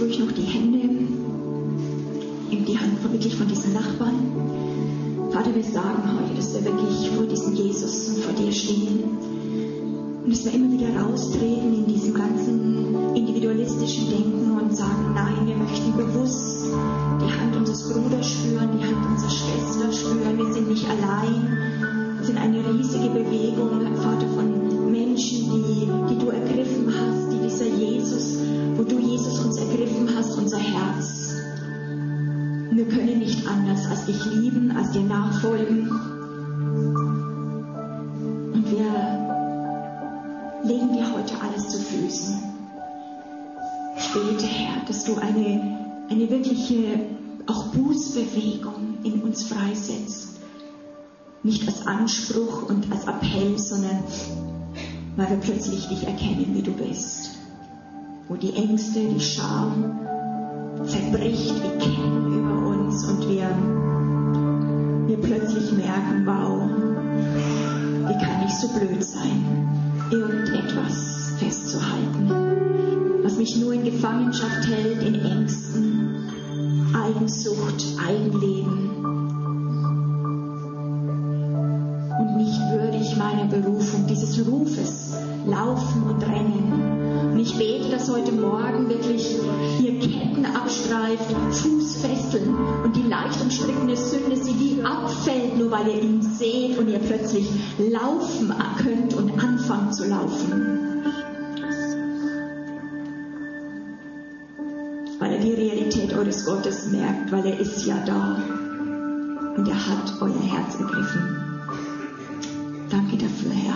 jetzt ruhig noch die Hände in die Hand wirklich von diesen Nachbarn. Vater, wir sagen heute, dass wir wirklich vor diesem Jesus und vor dir stehen. Und dass wir immer wieder raustreten in diesem ganzen individualistischen Denken und sagen, nein, wir möchten bewusst die Hand unseres Bruders spüren, die Hand unserer Schwester spüren. Wir sind nicht allein. Wir sind eine riesige Bewegung, Vater, von Menschen, die, die du ergriffen hast, die dieser Jesus, wo du ergriffen hast, unser Herz. Und wir können nicht anders als dich lieben, als dir nachfolgen. Und wir legen dir heute alles zu Füßen. Ich bete, Herr, dass du eine, eine wirkliche auch Bußbewegung in uns freisetzt. Nicht als Anspruch und als Appell, sondern weil wir plötzlich dich erkennen, wie du bist. Wo die Ängste, die Scham zerbricht wie Ketten über uns und wir, wir plötzlich merken, wow, wie kann ich so blöd sein, irgendetwas festzuhalten, was mich nur in Gefangenschaft hält, in Ängsten, Eigensucht, Eigenleben meiner Berufung, dieses Rufes, laufen und rennen. Und ich bete, dass heute Morgen wirklich ihr Ketten abstreift, Fußfesseln und die leicht umstrickene Sünde sie wie abfällt, nur weil ihr ihn seht und ihr plötzlich laufen könnt und anfangen zu laufen. Weil er die Realität eures Gottes merkt, weil er ist ja da und er hat euer Herz ergriffen. Danke dafür, Herr.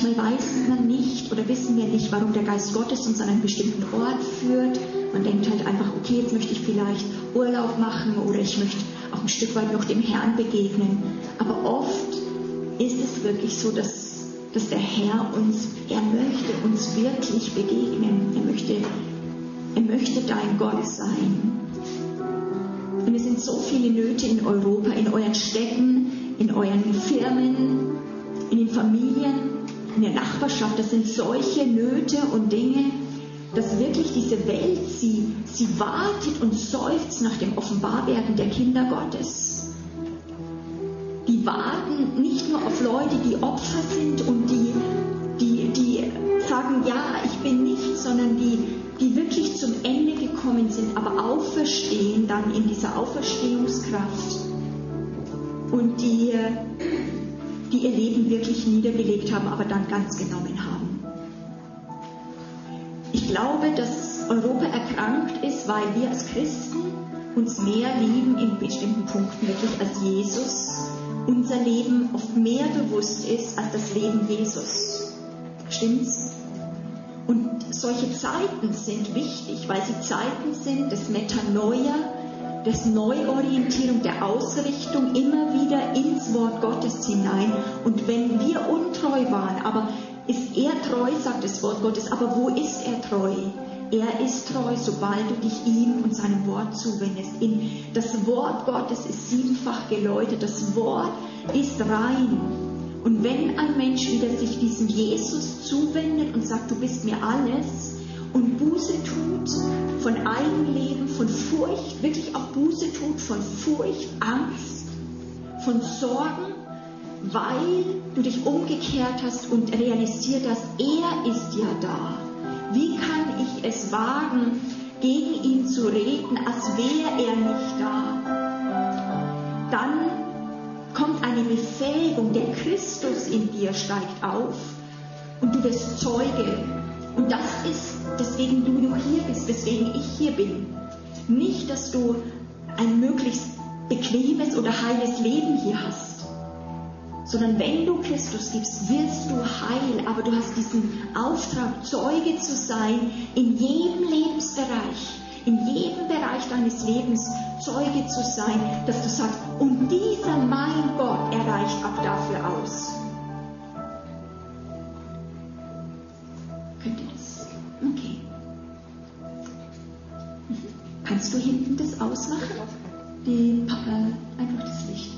Manchmal weiß man nicht oder wissen wir nicht, warum der Geist Gottes uns an einen bestimmten Ort führt. Man denkt halt einfach, okay, jetzt möchte ich vielleicht Urlaub machen oder ich möchte auch ein Stück weit noch dem Herrn begegnen. Aber oft ist es wirklich so, dass, dass der Herr uns, er möchte uns wirklich begegnen. Er möchte, er möchte dein Gott sein. Und es sind so viele Nöte in Europa, in euren Städten, in euren Firmen, in der Nachbarschaft. Das sind solche Nöte und Dinge, dass wirklich diese Welt, sie, sie wartet und seufzt nach dem Offenbarwerden der Kinder Gottes. Die warten nicht nur auf Leute, die Opfer sind und die, die, die sagen, ja, ich bin nicht, sondern die, die wirklich zum Ende gekommen sind, aber auferstehen dann in dieser Auferstehungskraft und die, die ihr Leben wirklich niedergelegt haben, aber dann ganz genommen haben. Ich glaube, dass Europa erkrankt ist, weil wir als Christen uns mehr lieben in bestimmten Punkten wirklich als Jesus, unser Leben oft mehr bewusst ist als das Leben Jesus. Stimmt's? Und solche Zeiten sind wichtig, weil sie Zeiten sind des Metanoia, des Neuorientierung, der Ausrichtung immer wieder ins Wort Gottes hinein. Und wenn wir untreu waren, aber ist er treu, sagt das Wort Gottes, aber wo ist er treu? Er ist treu, sobald du dich ihm und seinem Wort zuwendest. Das Wort Gottes ist siebenfach geläutet. Das Wort ist rein. Und wenn ein Mensch wieder sich diesem Jesus zuwendet und sagt, du bist mir alles, und Buße tut von Eigenleben, von Furcht, wirklich auch Buße tut von Furcht, Angst, von Sorgen, weil du dich umgekehrt hast und realisiert hast, er ist ja da. Wie kann ich es wagen, gegen ihn zu reden, als wäre er nicht da? Dann kommt eine Befähigung, der Christus in dir steigt auf und du wirst Zeuge. Und das ist, deswegen du, du hier bist, weswegen ich hier bin. Nicht, dass du ein möglichst bequemes oder heiles Leben hier hast, sondern wenn du Christus gibst, wirst du heil, aber du hast diesen Auftrag, Zeuge zu sein in jedem Lebensbereich, in jedem Bereich deines Lebens Zeuge zu sein, dass du sagst, und dieser mein Gott, er reicht auch dafür aus. Kannst du hinten das ausmachen? Die, äh, einfach das Licht.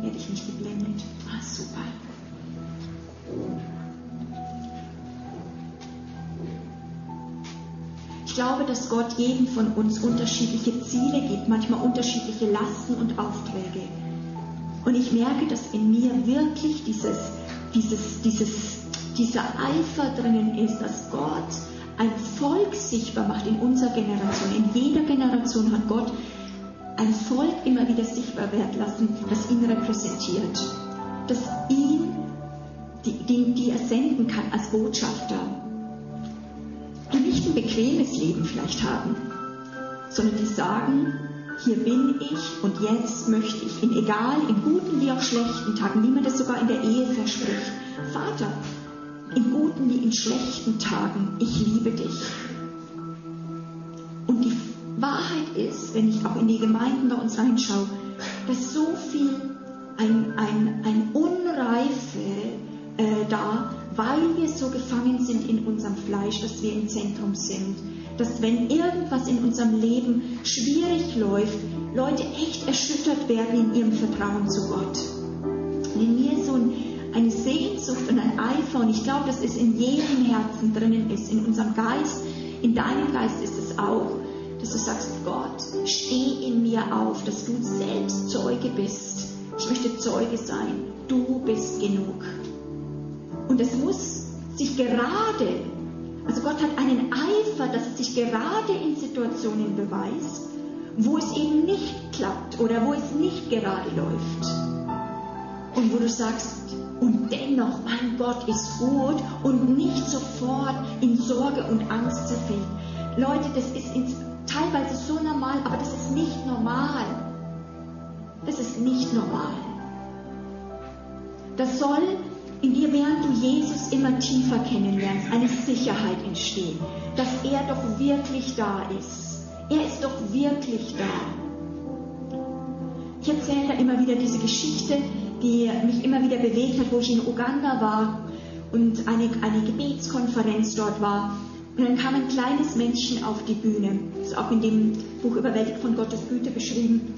Werde ich nicht geblendet. Ah, super. Ich glaube, dass Gott jedem von uns unterschiedliche Ziele gibt, manchmal unterschiedliche Lasten und Aufträge. Und ich merke, dass in mir wirklich dieses, dieses, dieses, dieser Eifer drinnen ist, dass Gott ein Volk sichtbar macht in unserer Generation. In jeder Generation hat Gott ein Volk immer wieder sichtbar werden lassen, das ihn repräsentiert, das ihn, die, die, die er senden kann als Botschafter. Die nicht ein bequemes Leben vielleicht haben, sondern die sagen, hier bin ich und jetzt möchte ich, in egal, in guten wie auch schlechten Tagen, wie man das sogar in der Ehe verspricht, Vater, in guten wie in schlechten Tagen, ich liebe dich. Und die Wahrheit ist, wenn ich auch in die Gemeinden bei uns reinschaue, dass so viel ein, ein, ein Unreife äh, da weil wir so gefangen sind in unserem Fleisch, dass wir im Zentrum sind. Dass wenn irgendwas in unserem Leben schwierig läuft, Leute echt erschüttert werden in ihrem Vertrauen zu Gott. In mir so eine Sehnsucht und ein Eifer, und ich glaube, dass es in jedem Herzen drinnen ist, in unserem Geist, in deinem Geist ist es auch, dass du sagst, Gott, steh in mir auf, dass du selbst Zeuge bist. Ich möchte Zeuge sein. Du bist genug. Und es muss sich gerade, also Gott hat einen Eifer, dass es sich gerade in Situationen beweist, wo es eben nicht klappt oder wo es nicht gerade läuft. Und wo du sagst, und dennoch, mein Gott ist gut und nicht sofort in Sorge und Angst zerfällt. Leute, das ist teilweise so normal, aber das ist nicht normal. Das ist nicht normal. Das soll in dir, während du Jesus immer tiefer kennenlernst, eine Sicherheit entsteht, dass er doch wirklich da ist. Er ist doch wirklich da. Ich erzähle da immer wieder diese Geschichte, die mich immer wieder bewegt hat, wo ich in Uganda war und eine, eine Gebetskonferenz dort war. Und dann kam ein kleines Männchen auf die Bühne. Das ist auch in dem Buch Überwältigt von Gottes Güte beschrieben.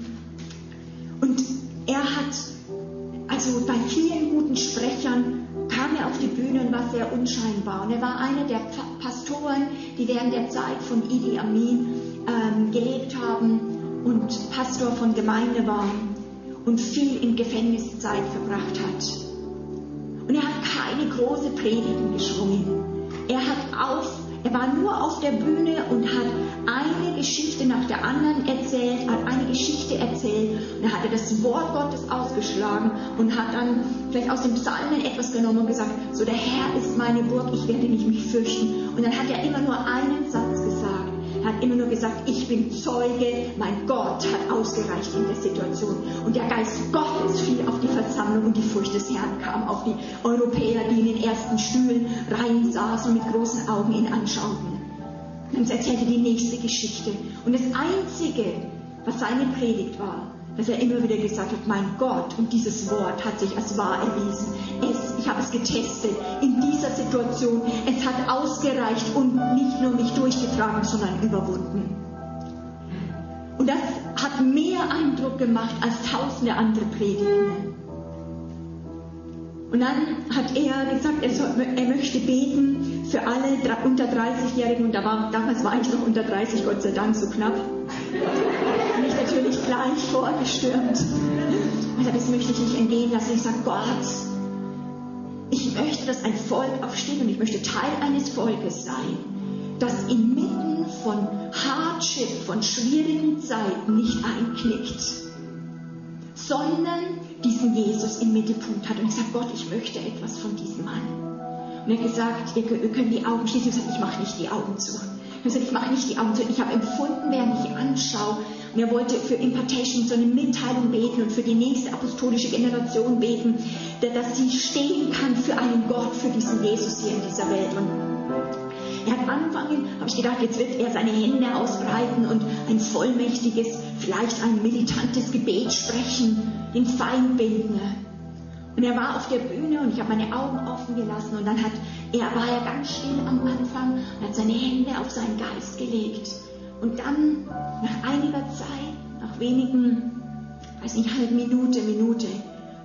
Und er hat also bei vielen guten Sprechern kam er auf die Bühne und war sehr unscheinbar. Und er war einer der Pastoren, die während der Zeit von Idi Amin ähm, gelebt haben und Pastor von Gemeinde waren und viel in Gefängniszeit verbracht hat. Und er hat keine große Predigten geschwungen. Er hat auf er war nur auf der Bühne und hat eine Geschichte nach der anderen erzählt, hat eine Geschichte erzählt und er hatte das Wort Gottes ausgeschlagen und hat dann vielleicht aus den Psalmen etwas genommen und gesagt, so der Herr ist meine Burg, ich werde nicht mich fürchten. Und dann hat er immer nur einen hat immer nur gesagt, ich bin Zeuge, mein Gott hat ausgereicht in der Situation. Und der Geist Gottes fiel auf die Versammlung und die Furcht des Herrn kam auf die Europäer, die in den ersten Stühlen rein saßen und mit großen Augen ihn anschauten. Und er erzählte die nächste Geschichte. Und das Einzige, was seine Predigt war, dass er immer wieder gesagt hat, mein Gott, und dieses Wort hat sich als wahr erwiesen. Es, ich habe es getestet in dieser Situation. Es hat ausgereicht und nicht nur mich durchgetragen, sondern überwunden. Und das hat mehr Eindruck gemacht als tausende andere Predigten. Und dann hat er gesagt, er, soll, er möchte beten für alle unter 30-Jährigen. Und da war, damals war ich noch unter 30, Gott sei Dank, so knapp bin ich natürlich gleich vorgestürmt. Also das möchte ich nicht entgehen lassen. Ich sage, Gott, ich möchte, dass ein Volk aufsteht und ich möchte Teil eines Volkes sein, das inmitten von Hardship, von schwierigen Zeiten nicht einknickt, sondern diesen Jesus im Mittelpunkt hat. Und ich sage, Gott, ich möchte etwas von diesem Mann. Und er hat gesagt, ihr könnt die Augen schließen. Ich sage, ich mache nicht die Augen zu Also ich mache nicht die Augen zu. Ich habe empfunden, während ich anschaue, und er wollte für Impartation so eine Mitteilung beten und für die nächste apostolische Generation beten, dass sie stehen kann für einen Gott, für diesen Jesus hier in dieser Welt. Und er hat angefangen, habe ich gedacht, jetzt wird er seine Hände ausbreiten und ein vollmächtiges, vielleicht ein militantes Gebet sprechen, den Feind binden. Und er war auf der Bühne und ich habe meine Augen offen gelassen und dann hat er, war er ganz still am Anfang und hat seine Hände auf seinen Geist gelegt. Und dann, nach einiger Zeit, nach wenigen, weiß nicht, halb Minute, Minute,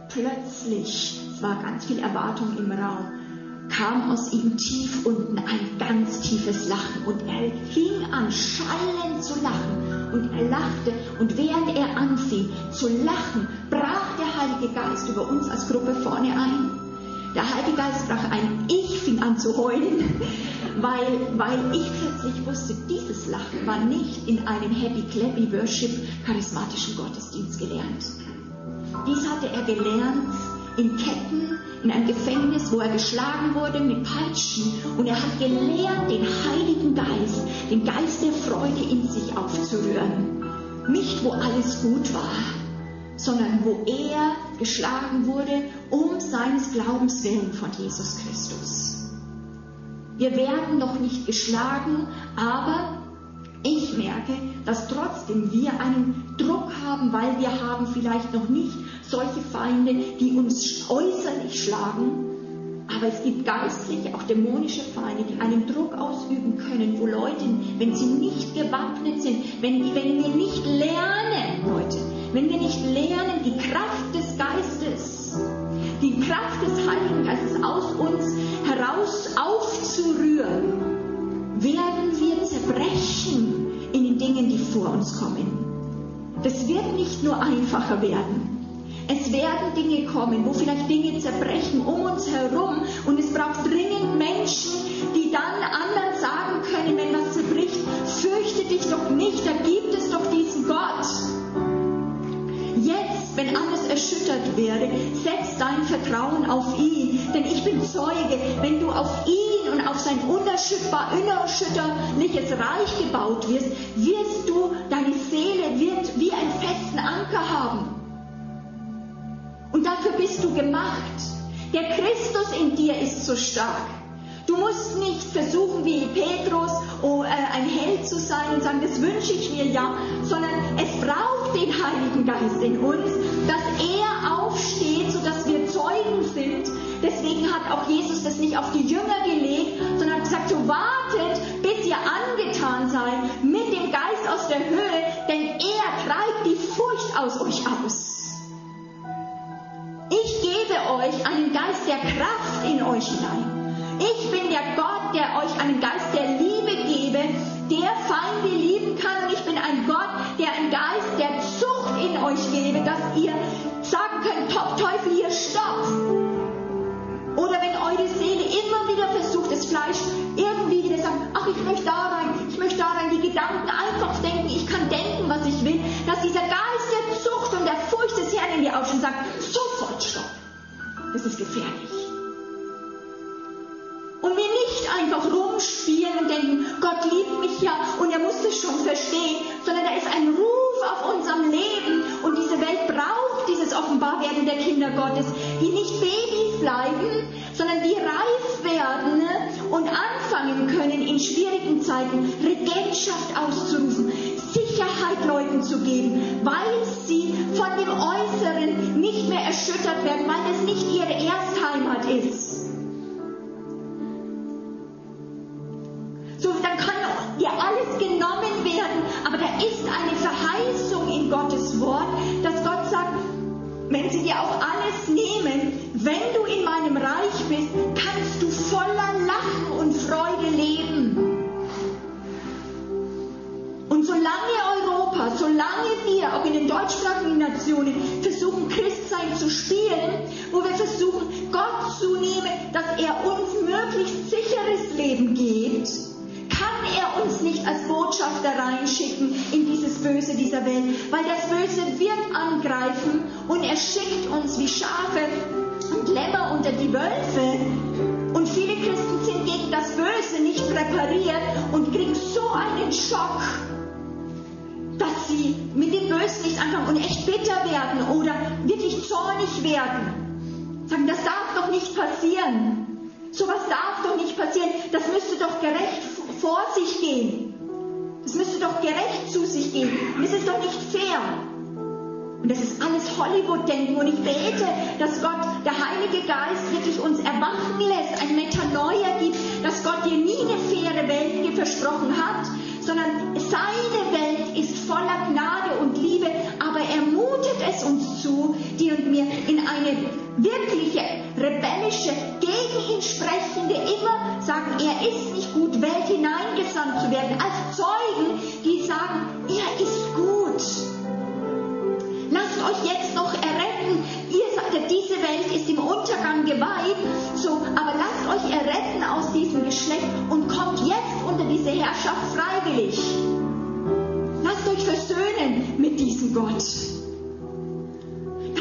plötzlich, es war ganz viel Erwartung im Raum, kam aus ihm tief unten ein ganz tiefes Lachen und er fing an, schallend zu lachen und er lachte und während er anfing zu lachen, brach der Heilige Geist über uns als Gruppe vorne ein. Der Heilige Geist brach ein, ich fing an zu heulen, weil, weil ich plötzlich wusste, dieses Lachen war nicht in einem Happy Clappy Worship charismatischen Gottesdienst gelernt. Dies hatte er gelernt in Ketten, in einem Gefängnis, wo er geschlagen wurde mit Peitschen. Und er hat gelernt, den Heiligen Geist, den Geist der Freude in sich aufzurühren. Nicht, wo alles gut war, sondern wo er geschlagen wurde, um seines Glaubens willen von Jesus Christus. Wir werden noch nicht geschlagen, aber ich merke, dass trotzdem wir einen Druck haben, weil wir haben vielleicht noch nicht solche Feinde, die uns äußerlich schlagen, aber es gibt geistliche, auch dämonische Feinde, die einen Druck ausüben können, wo Leute, wenn sie nicht gewappnet sind, wenn, wenn wir nicht lernen, Leute, wenn wir nicht lernen, die Kraft des Geistes, die Kraft des Heiligen Geistes aus uns heraus aufzurühren, werden wir zerbrechen in den Dingen, die vor uns kommen. Das wird nicht nur einfacher werden. Es werden Dinge kommen, wo vielleicht Dinge zerbrechen um uns herum und es braucht dringend Menschen, die dann anderen sagen können, wenn was zerbricht, fürchte dich doch nicht, da gibt es doch diesen Gott. Jetzt, wenn alles erschüttert werde, setz dein Vertrauen auf ihn, denn ich bin Zeuge, wenn du auf ihn und auf sein unerschütterliches Reich gebaut wirst, wirst du, deine Seele wird wie einen festen Anker haben. Und dafür bist du gemacht. Der Christus in dir ist so stark. Du musst nicht versuchen, wie Petrus oh, äh, ein Held zu sein und sagen, das wünsche ich mir ja, sondern es braucht den Heiligen Geist in uns, dass er aufsteht, sodass wir Zeugen sind. Deswegen hat auch Jesus das nicht auf die Jünger gelegt, sondern hat gesagt, so wartet, bis ihr angetan seid mit dem Geist aus der Höhe, denn er treibt die Furcht aus euch aus. Ich gebe euch einen Geist der Kraft in euch hinein. Ich bin der Gott, der euch einen Geist der Liebe gebe, der Feinde lieben kann. Und ich bin ein Gott, der einen Geist der Zucht in euch gebe, dass ihr sagen könnt, Top Teufel, hier stopp. Oder wenn eure Seele immer wieder versucht, das Fleisch irgendwie wieder sagt, ach, ich möchte da rein, ich möchte da rein, die Gedanken einfach und denken, Gott liebt mich ja und er muss es schon verstehen, sondern da ist ein Ruf auf unserem Leben und diese Welt braucht dieses Offenbarwerden der Kinder Gottes, die nicht Babys bleiben, sondern die reif werden und anfangen können, in schwierigen Zeiten Regentschaft auszurufen, Sicherheit Leuten zu geben, weil sie von dem Äußeren nicht mehr erschüttert werden, weil es nicht ihre Erstheimat ist. Dir alles genommen werden, aber da ist eine Verheißung in Gottes Wort, dass Gott sagt, wenn sie dir auch alles nehmen, wenn du in meinem Reich bist, kannst du voller Lachen und Freude leben. Und solange Europa, solange wir, auch in den deutschsprachigen Nationen, versuchen, Christsein zu spielen, wo wir versuchen, Gott zu nehmen, dass er uns möglichst sicheres Leben gibt, kann er uns nicht als Botschafter reinschicken in dieses Böse dieser Welt, weil das Böse wird angreifen und er schickt uns wie Schafe und Lämmer unter die Wölfe. Und viele Christen sind gegen das Böse nicht präpariert und kriegen so einen Schock, dass sie mit dem Bösen nichts anfangen und echt bitter werden oder wirklich zornig werden. Sagen, das darf doch nicht passieren. Sowas darf doch nicht passieren. Das müsste doch gerecht vor sich gehen. Das müsste doch gerecht zu sich gehen. Und es ist doch nicht fair. Und das ist alles Hollywood-Denken. Und ich bete, dass Gott, der Heilige Geist, wirklich uns erwachen lässt, ein Metanoia gibt, dass Gott dir nie eine faire Welt versprochen hat, sondern seine Welt ist voller Gnade und Liebe, aber er mutet es uns zu, dir und mir in eine wirkliche, rebellische, gegen ihn sprechende, immer sagen, er ist nicht gut, Welt hineingesandt zu werden, als Zeugen, die sagen, er ist gut. Lasst euch jetzt noch erretten. Ihr sagt, diese Welt ist im Untergang geweiht, so, aber lasst euch erretten aus diesem Geschlecht und kommt jetzt unter diese Herrschaft freiwillig. Lasst euch versöhnen mit diesem Gott.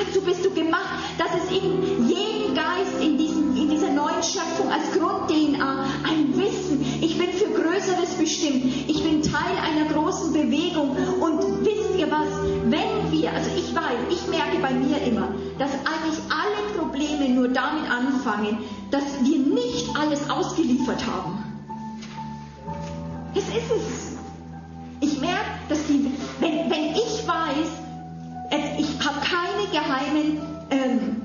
Dazu bist du gemacht, dass es in jedem Geist in, diesem, in dieser neuen Schöpfung als Grund-DNA ein Wissen, ich bin für Größeres bestimmt, ich bin Teil einer großen Bewegung und wisst ihr was, wenn wir, also ich weiß, ich merke bei mir immer, dass eigentlich alle Probleme nur damit anfangen, dass wir nicht alles ausgeliefert haben. Das ist es. Ich merke, dass die, wenn, wenn ich weiß, ich habe keine geheimen ähm,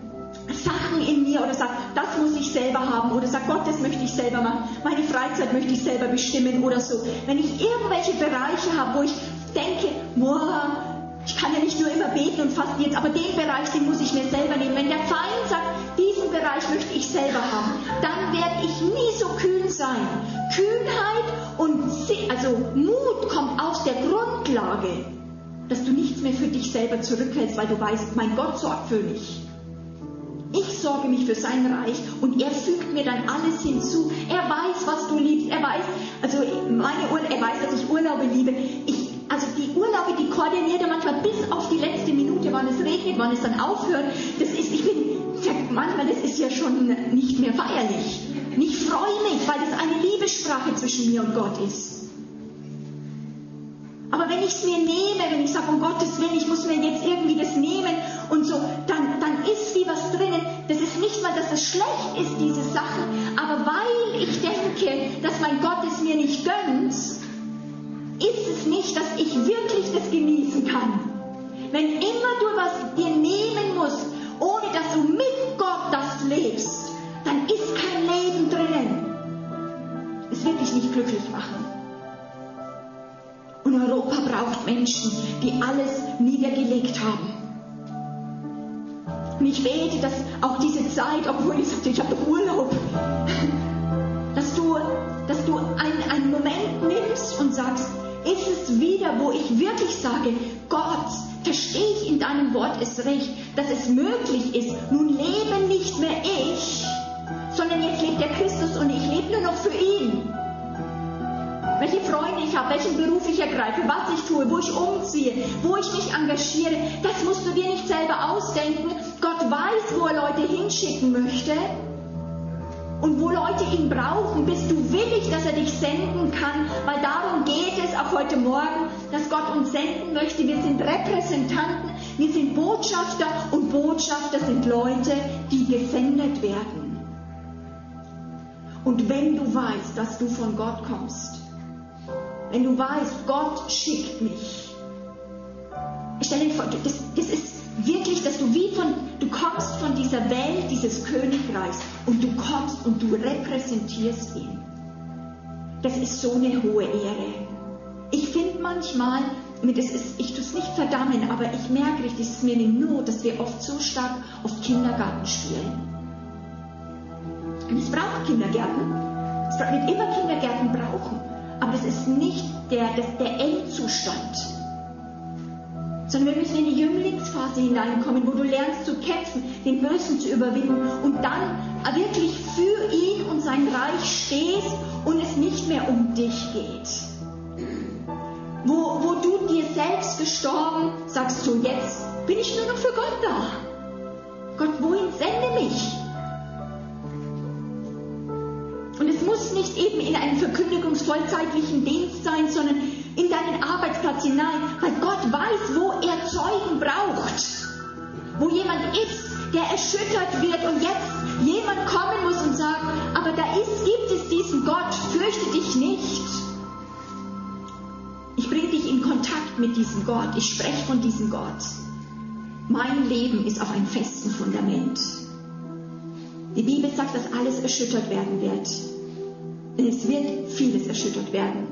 Sachen in mir oder sage, das muss ich selber haben oder sage, Gott, das möchte ich selber machen, meine Freizeit möchte ich selber bestimmen oder so. Wenn ich irgendwelche Bereiche habe, wo ich denke, boah, ich kann ja nicht nur immer beten und fasten jetzt, aber den Bereich, den muss ich mir selber nehmen. Wenn der Feind sagt, diesen Bereich möchte ich selber haben, dann werde ich nie so kühn sein. Kühnheit und also Mut kommt aus der Grundlage, dass du nichts mehr für dich selber zurückhältst, weil du weißt, mein Gott sorgt für mich. Ich sorge mich für sein Reich und er fügt mir dann alles hinzu. Er weiß, was du liebst. Er weiß, also meine Ur er weiß, dass ich Urlaube liebe. Ich, also die Urlaube, die koordiniert er manchmal bis auf die letzte Minute, wann es regnet, wann es dann aufhört. Das ist, ich bin, manchmal, das ist ja schon nicht mehr feierlich. Und ich freue mich, weil das eine Liebessprache zwischen mir und Gott ist. Aber wenn ich es mir nehme, wenn ich sage, um Gottes Willen, ich muss mir jetzt irgendwie das nehmen und so, dann, dann ist wie was drinnen. Das ist nicht mal, dass es schlecht ist, diese Sachen, aber weil ich denke, dass mein Gott es mir nicht gönnt, ist es nicht, dass ich wirklich das genießen kann. Wenn immer du was dir nehmen musst, ohne dass du mit Gott das lebst, dann ist kein Leben drinnen. Es wird dich nicht glücklich machen. Und Europa braucht Menschen, die alles niedergelegt haben. Und ich bete, dass auch diese Zeit, obwohl ich sagte, ich habe doch Urlaub, dass du, dass du einen, einen Moment nimmst und sagst, ist es wieder, wo ich wirklich sage, Gott, verstehe ich in deinem Wort es recht, dass es möglich ist, nun lebe nicht mehr ich, sondern jetzt lebt der Christus und ich lebe nur noch für ihn welche Freunde ich habe, welchen Beruf ich ergreife, was ich tue, wo ich umziehe, wo ich mich engagiere, das musst du dir nicht selber ausdenken. Gott weiß, wo er Leute hinschicken möchte und wo Leute ihn brauchen. Bist du willig, dass er dich senden kann? Weil darum geht es auch heute Morgen, dass Gott uns senden möchte. Wir sind Repräsentanten, wir sind Botschafter und Botschafter sind Leute, die gesendet werden. Und wenn du weißt, dass du von Gott kommst, wenn du weißt, Gott schickt mich. Stell dir vor, das, das ist wirklich, dass du wie von, du kommst von dieser Welt, dieses Königreichs und du kommst und du repräsentierst ihn. Das ist so eine hohe Ehre. Ich finde manchmal, das ist, ich tue es nicht verdammen, aber ich merke richtig, es ist mir eine Not, dass wir oft so stark auf Kindergarten spielen. Und es braucht Kindergärten. Es wird immer Kindergärten brauchen aber das ist nicht der, das, der Endzustand. Sondern wir müssen in die Jünglingsphase hineinkommen, wo du lernst zu kämpfen, den Bösen zu überwinden und dann wirklich für ihn und sein Reich stehst und es nicht mehr um dich geht. Wo, wo du dir selbst gestorben sagst, so jetzt bin ich nur noch für Gott da. Gott, wohin sende mich? Und es muss nicht eben in einem verkündigungsvollzeitlichen Dienst sein, sondern in deinen Arbeitsplatz hinein, weil Gott weiß, wo er Zeugen braucht ist, der erschüttert wird und jetzt jemand kommen muss und sagt, aber da ist, gibt es diesen Gott, fürchte dich nicht. Ich bringe dich in Kontakt mit diesem Gott, ich spreche von diesem Gott. Mein Leben ist auf einem festen Fundament. Die Bibel sagt, dass alles erschüttert werden wird. Es wird vieles erschüttert werden.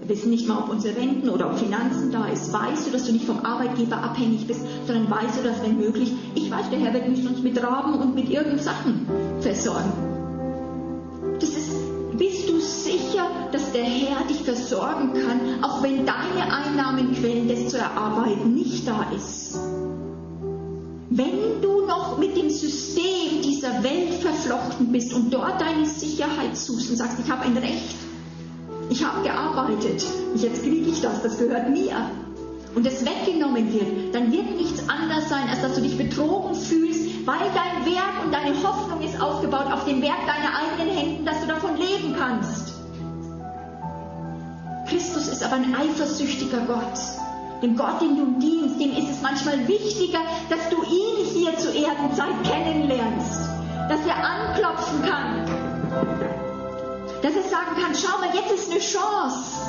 Wir wissen nicht mal, ob unsere Renten oder ob Finanzen da ist. Weißt du, dass du nicht vom Arbeitgeber abhängig bist, sondern weißt du, dass wenn möglich, ich weiß, der Herr wird mich sonst mit Raben und mit irgendeinen Sachen versorgen. Das ist, bist du sicher, dass der Herr dich versorgen kann, auch wenn deine Einnahmenquellen, das zu erarbeiten, nicht da ist? Wenn du noch mit dem System dieser Welt verflochten bist und dort deine Sicherheit suchst und sagst, ich habe ein Recht, ich habe gearbeitet, jetzt kriege ich das, das gehört mir, und es weggenommen wird, dann wird nichts anders sein, als dass du dich betrogen fühlst, weil dein Werk und deine Hoffnung ist aufgebaut auf dem Werk deiner eigenen Händen, dass du davon leben kannst. Christus ist aber ein eifersüchtiger Gott dem Gott, dem du dienst, dem ist es manchmal wichtiger, dass du ihn hier zur Erdenzeit kennenlernst, dass er anklopfen kann, dass er sagen kann, schau mal, jetzt ist eine Chance,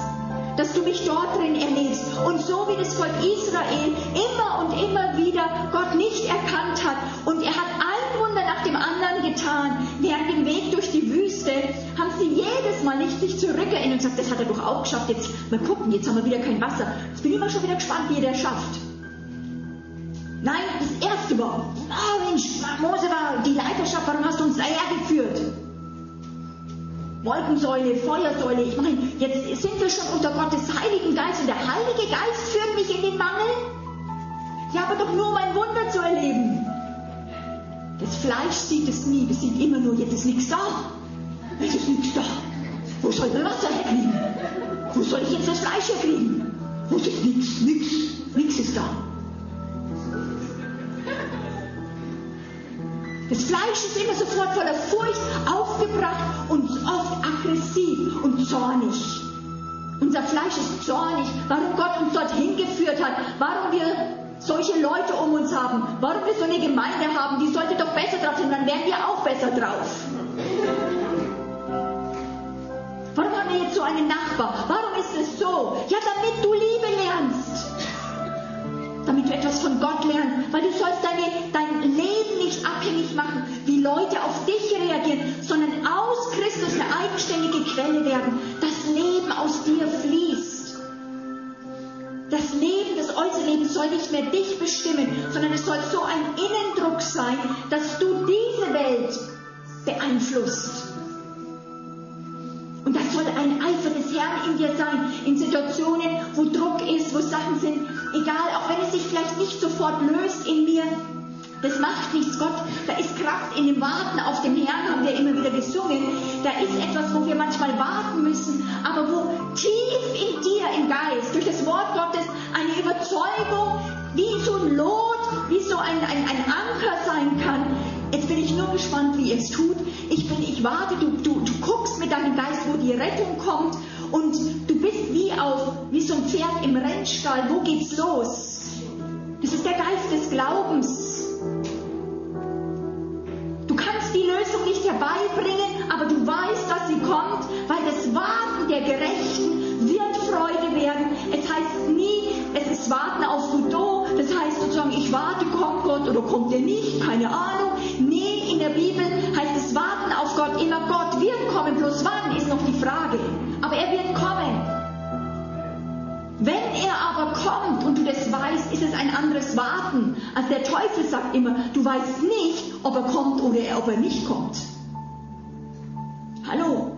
dass du mich dort drin erlebst. Und so wie das Volk Israel immer und immer wieder Gott nicht erkannt hat und er hat Wunder nach dem anderen getan, während dem Weg durch die Wüste, haben sie jedes Mal nicht sich zurückerinnert und gesagt, das hat er doch auch geschafft, jetzt mal gucken, jetzt haben wir wieder kein Wasser. Jetzt bin ich immer schon wieder gespannt, wie er das schafft. Nein, das erste Mal, oh Mensch, Mose war die Leiterschaft, warum hast du uns daher geführt? Wolkensäule, Feuersäule. Ich meine, jetzt sind wir schon unter Gottes Heiligen Geist und der Heilige Geist führt mich in den Mangel. Ja, aber doch nur um ein Wunder zu erleben. Das Fleisch sieht es nie, das sieht immer nur, jetzt ist nichts da. Es ist nichts da. Wo soll das Wasser herkriegen? Wo soll ich jetzt das Fleisch herkriegen? Wo ist nichts, nichts, nichts ist da. Das Fleisch ist immer sofort voller Furcht, aufgebracht und oft aggressiv und zornig. Unser Fleisch ist zornig, warum Gott uns dorthin geführt hat, warum wir solche Leute um uns haben, warum wir so eine Gemeinde haben, die sollte doch besser drauf sein, dann wären wir auch besser drauf. Warum haben wir jetzt so einen Nachbar? Warum ist es so? Ja, damit du Liebe lernst. Damit du etwas von Gott lernst. Weil du sollst deine, dein Leben nicht abhängig machen, wie Leute auf dich reagieren, sondern aus Christus eine eigenständige Quelle werden. Das Leben aus dir fließt. Das Leben, das äußere Leben soll nicht mehr dich bestimmen, sondern es soll so ein Innendruck sein, dass du diese Welt beeinflusst. Und das soll ein Eifer des Herrn in dir sein, in Situationen, wo Druck ist, wo Sachen sind, egal, auch wenn es sich vielleicht nicht sofort löst in mir, das macht nichts, Gott. Da ist Kraft in dem Warten auf den Herrn, haben wir immer wieder gesungen. Da ist etwas, wo wir manchmal warten müssen, aber wo tief in dir im Geist, durch das Wort Gottes, eine Überzeugung, wie so ein Lot, wie so ein, ein, ein Anker sein kann. Jetzt bin ich nur gespannt, wie ihr es tut. Ich bin, ich warte, du, du, du guckst mit deinem Geist, wo die Rettung kommt und du bist wie auf, wie so ein Pferd im Rennstall. Wo geht's los? Das ist der Geist des Glaubens. Kannst die Lösung nicht herbeibringen, aber du weißt, dass sie kommt, weil das Warten der Gerechten wird Freude werden. Es heißt nie, es ist Warten auf Godot. Das heißt sozusagen, ich warte, kommt Gott oder kommt er nicht, keine Ahnung. Nee, in der Bibel heißt es Warten auf Gott immer, Gott wird kommen, bloß wann ist noch die Frage. Aber er wird kommen. Wenn er aber kommt und du das weißt, ist es ein anderes Warten. Als der Teufel sagt immer, du weißt nicht, ob er kommt oder ob er nicht kommt. Hallo?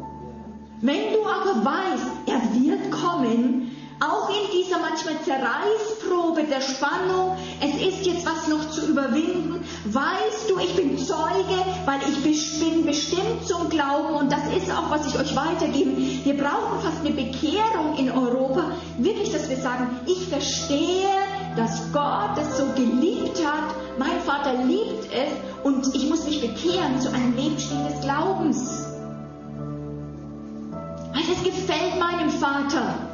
Wenn du aber weißt, er wird kommen, auch in dieser manchmal Zerreißprobe der Spannung, es ist jetzt was noch zu überwinden, weißt du, ich bin Zeuge, weil ich bin bestimmt zum Glauben und das ist auch, was ich euch weitergebe. Wir brauchen fast eine Bekehrung in Europa, wirklich, dass wir sagen, ich verstehe, dass Gott es so geliebt hat, mein Vater liebt es und ich muss mich bekehren zu einem Lebensstil des Glaubens. Weil es gefällt meinem Vater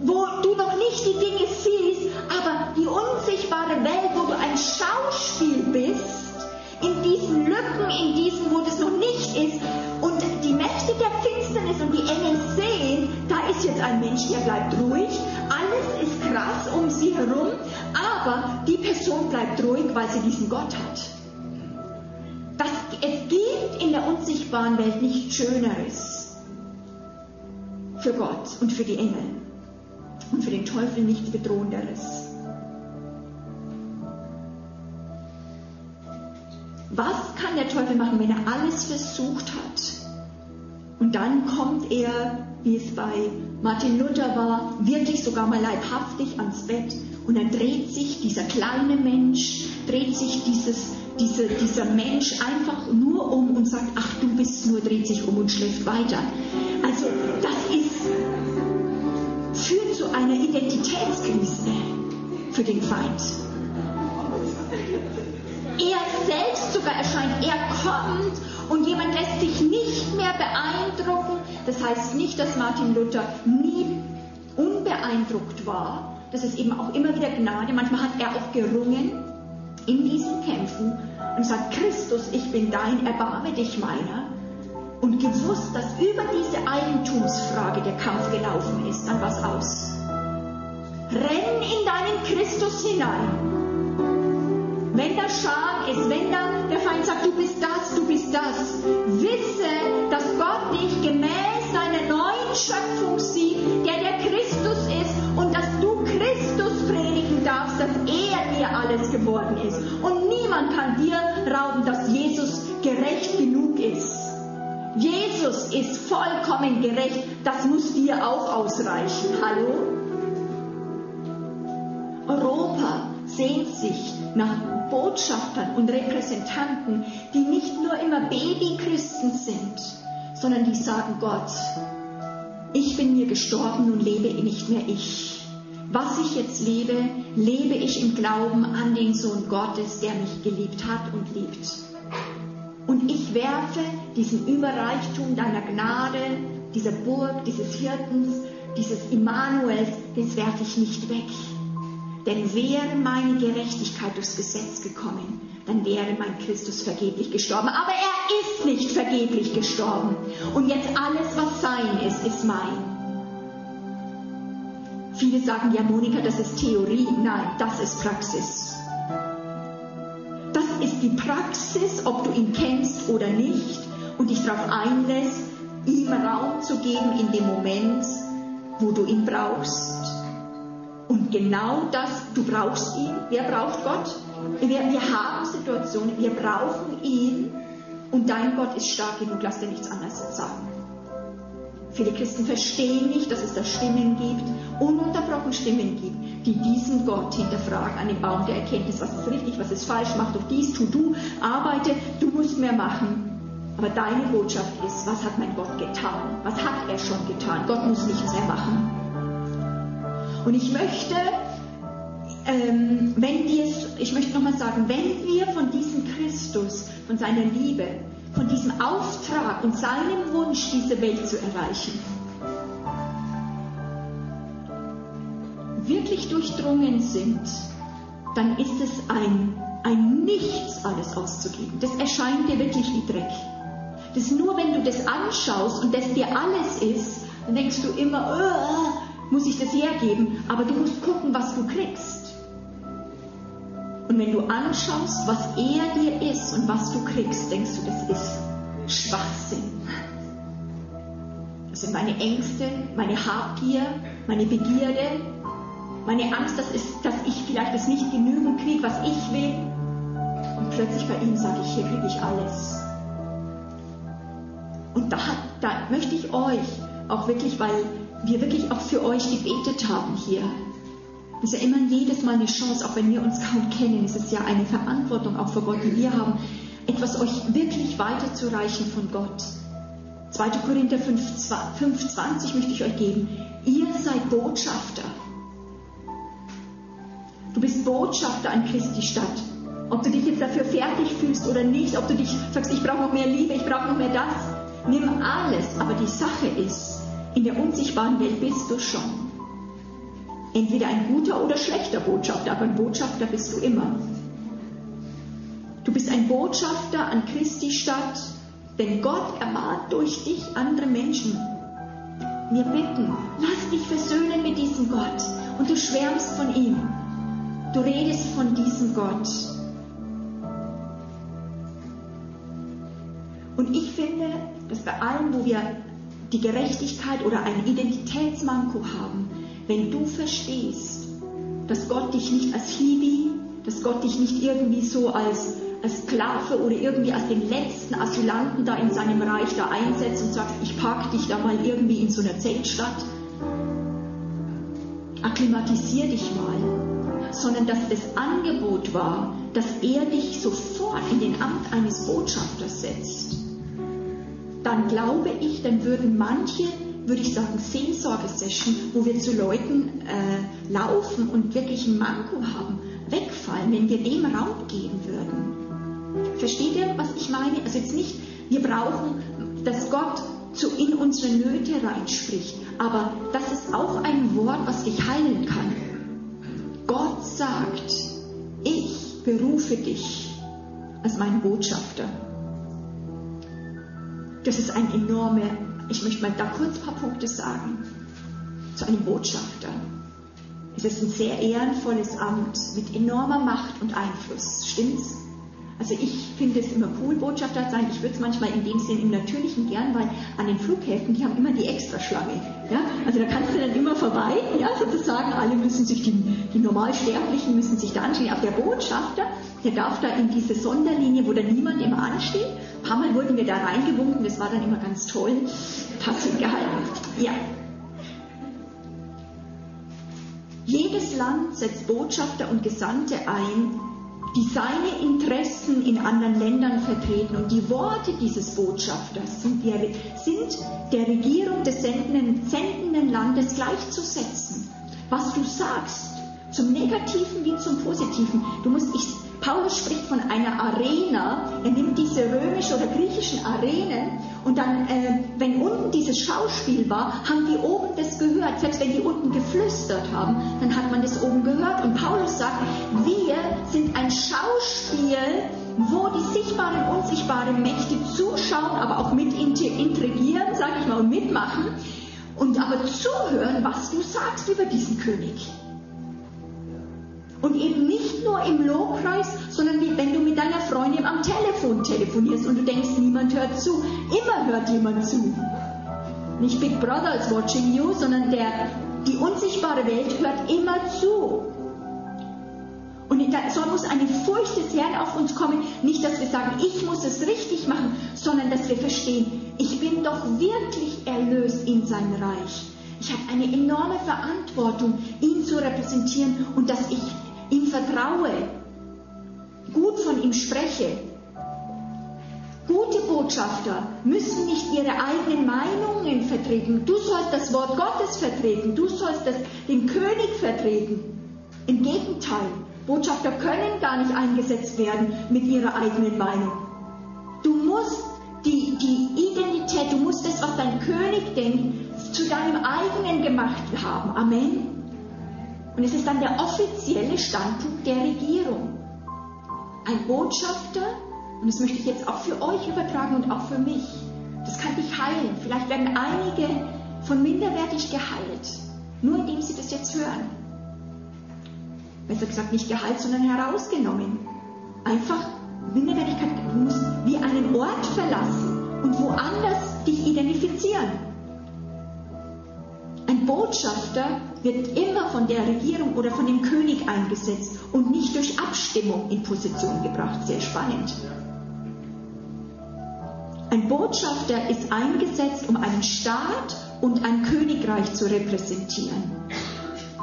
wo du noch nicht die Dinge siehst, aber die unsichtbare Welt Schauspiel bist, in diesen Lücken, in diesen, wo das noch nicht ist, und die Mächte der Finsternis und die Engel sehen, da ist jetzt ein Mensch, der bleibt ruhig, alles ist krass um sie herum, aber die Person bleibt ruhig, weil sie diesen Gott hat. Das, es gibt in der unsichtbaren Welt nichts Schöneres für Gott und für die Engel und für den Teufel nichts Bedrohenderes. Was kann der Teufel machen, wenn er alles versucht hat? Und dann kommt er, wie es bei Martin Luther war, wirklich sogar mal leibhaftig ans Bett. Und dann dreht sich dieser kleine Mensch, dreht sich dieses, diese, dieser Mensch einfach nur um und sagt, ach du bist nur, dreht sich um und schläft weiter. Also das ist, zu einer Identitätskrise für den Feind. Er selbst sogar erscheint, er kommt und jemand lässt sich nicht mehr beeindrucken. Das heißt nicht, dass Martin Luther nie unbeeindruckt war. Das ist eben auch immer wieder Gnade. Manchmal hat er auch gerungen in diesen Kämpfen und sagt, Christus, ich bin dein, erbarme dich meiner. Und gewusst, dass über diese Eigentumsfrage der Kampf gelaufen ist, dann was aus. Renn in deinen Christus hinein wenn da Scham ist, wenn da der Feind sagt, du bist das, du bist das, wisse, dass Gott dich gemäß seiner neuen Schöpfung sieht, der der Christus ist und dass du Christus predigen darfst, dass er dir alles geworden ist. Und niemand kann dir rauben, dass Jesus gerecht genug ist. Jesus ist vollkommen gerecht, das muss dir auch ausreichen. Hallo? Europa sehnt sich nach Botschaftern und Repräsentanten, die nicht nur immer Babychristen sind, sondern die sagen, Gott, ich bin mir gestorben und lebe nicht mehr ich. Was ich jetzt lebe, lebe ich im Glauben an den Sohn Gottes, der mich geliebt hat und liebt. Und ich werfe diesen Überreichtum deiner Gnade, dieser Burg, dieses Hirtens, dieses Immanuels, das werfe ich nicht weg. Denn wäre meine Gerechtigkeit durchs Gesetz gekommen, dann wäre mein Christus vergeblich gestorben. Aber er ist nicht vergeblich gestorben. Und jetzt alles, was sein ist, ist mein. Viele sagen, ja Monika, das ist Theorie. Nein, das ist Praxis. Das ist die Praxis, ob du ihn kennst oder nicht und dich darauf einlässt, ihm Raum zu geben in dem Moment, wo du ihn brauchst. Und genau das, du brauchst ihn. Wer braucht Gott? Wir, wir haben Situationen, wir brauchen ihn. Und dein Gott ist stark genug, lass dir nichts anderes sagen. Viele Christen verstehen nicht, dass es da Stimmen gibt, ununterbrochen Stimmen gibt, die diesen Gott hinterfragen an dem Baum der Erkenntnis, was ist richtig, was ist falsch, mach doch dies, tu du, arbeite, du musst mehr machen. Aber deine Botschaft ist, was hat mein Gott getan? Was hat er schon getan? Gott muss nichts mehr machen. Und ich möchte, ähm, wenn wir, ich möchte nochmal sagen, wenn wir von diesem Christus, von seiner Liebe, von diesem Auftrag und seinem Wunsch, diese Welt zu erreichen, wirklich durchdrungen sind, dann ist es ein, ein Nichts, alles auszugeben. Das erscheint dir wirklich wie Dreck. Das nur, wenn du das anschaust und das dir alles ist, dann denkst du immer, oh, muss ich das hergeben, aber du musst gucken, was du kriegst. Und wenn du anschaust, was er dir ist und was du kriegst, denkst du, das ist Schwachsinn. Das sind meine Ängste, meine Habgier, meine Begierde, meine Angst, dass, es, dass ich vielleicht das nicht genügend kriege, was ich will. Und plötzlich bei ihm sage ich, hier kriege ich alles. Und da, da möchte ich euch auch wirklich, weil wir wirklich auch für euch gebetet haben hier. Das ist ja immer jedes Mal eine Chance, auch wenn wir uns kaum kennen. Es ist ja eine Verantwortung auch für Gott, die wir haben, etwas euch wirklich weiterzureichen von Gott. 2. Korinther 5,20 möchte ich euch geben. Ihr seid Botschafter. Du bist Botschafter an Christi Stadt. Ob du dich jetzt dafür fertig fühlst oder nicht, ob du dich sagst, ich brauche noch mehr Liebe, ich brauche noch mehr das, nimm alles. Aber die Sache ist, in der unsichtbaren Welt bist du schon. Entweder ein guter oder schlechter Botschafter, aber ein Botschafter bist du immer. Du bist ein Botschafter an Christi Stadt, denn Gott ermahnt durch dich andere Menschen. Wir bitten, lass dich versöhnen mit diesem Gott und du schwärmst von ihm. Du redest von diesem Gott. Und ich finde, dass bei allem, wo wir die Gerechtigkeit oder ein Identitätsmanko haben, wenn du verstehst, dass Gott dich nicht als Hiwi, dass Gott dich nicht irgendwie so als, als Sklave oder irgendwie als den letzten Asylanten da in seinem Reich da einsetzt und sagt, ich pack dich da mal irgendwie in so einer Zeltstadt, akklimatisier dich mal, sondern dass das Angebot war, dass er dich sofort in den Amt eines Botschafters setzt dann glaube ich, dann würden manche, würde ich sagen, Seelsorgesession, wo wir zu Leuten äh, laufen und wirklich ein Manko haben, wegfallen, wenn wir dem Raum geben würden. Versteht ihr, was ich meine? Also jetzt nicht, wir brauchen, dass Gott zu in unsere Nöte reinspricht, aber das ist auch ein Wort, was dich heilen kann. Gott sagt, ich berufe dich als mein Botschafter. Das ist ein enorme, ich möchte mal da kurz ein paar Punkte sagen, zu einem Botschafter. Es ist ein sehr ehrenvolles Amt mit enormer Macht und Einfluss. Stimmt's? Also ich finde es immer cool, Botschafter zu sein. Ich würde es manchmal in dem Sinn im Natürlichen gern, weil an den Flughäfen, die haben immer die Extraschlange. Ja? Also da kannst du dann immer vorbei, ja, sozusagen. Alle müssen sich, die, die Normalsterblichen müssen sich da anstehen. Aber der Botschafter, der darf da in diese Sonderlinie, wo da niemand immer ansteht. Ein paar Mal wurden wir da reingewunken, das war dann immer ganz toll. Passend gehalten. Ja. Jedes Land setzt Botschafter und Gesandte ein, die seine Interessen in anderen Ländern vertreten. Und die Worte dieses Botschafters sind der, sind der Regierung des sendenden, sendenden Landes gleichzusetzen. Was du sagst, zum Negativen wie zum Positiven. Du musst, ich, Paulus spricht von einer Arena. Er nimmt diese römischen oder griechischen Arenen und dann, äh, wenn unten dieses Schauspiel war, haben die oben das gehört. Selbst wenn die unten geflüstert haben, dann hat man das oben gehört. Und Paulus sagt, wir sind ein Schauspiel, wo die sichtbaren und unsichtbaren Mächte zuschauen, aber auch mit intrigieren, sage ich mal, und mitmachen. Und aber zuhören, was du sagst über diesen König. Und eben nicht nur im Lobpreis, sondern wie wenn du mit deiner Freundin am Telefon telefonierst und du denkst, niemand hört zu. Immer hört jemand zu. Nicht Big Brother is watching you, sondern der, die unsichtbare Welt hört immer zu. Und soll muss eine Furcht des Herrn auf uns kommen. Nicht, dass wir sagen, ich muss es richtig machen, sondern dass wir verstehen, ich bin doch wirklich erlöst in sein Reich. Ich habe eine enorme Verantwortung, ihn zu repräsentieren und dass ich ihm vertraue, gut von ihm spreche. Gute Botschafter müssen nicht ihre eigenen Meinungen vertreten. Du sollst das Wort Gottes vertreten. Du sollst das, den König vertreten. Im Gegenteil, Botschafter können gar nicht eingesetzt werden mit ihrer eigenen Meinung. Du musst die, die Identität, du musst das, was dein König denkt, zu deinem eigenen gemacht haben. Amen. Und es ist dann der offizielle Standpunkt der Regierung. Ein Botschafter, und das möchte ich jetzt auch für euch übertragen und auch für mich, das kann dich heilen. Vielleicht werden einige von minderwertig geheilt, nur indem sie das jetzt hören. Besser gesagt nicht geheilt, sondern herausgenommen. Einfach Minderwertigkeit, du musst wie einen Ort verlassen und woanders dich identifizieren. Ein Botschafter wird immer von der Regierung oder von dem König eingesetzt und nicht durch Abstimmung in Position gebracht. Sehr spannend. Ein Botschafter ist eingesetzt, um einen Staat und ein Königreich zu repräsentieren.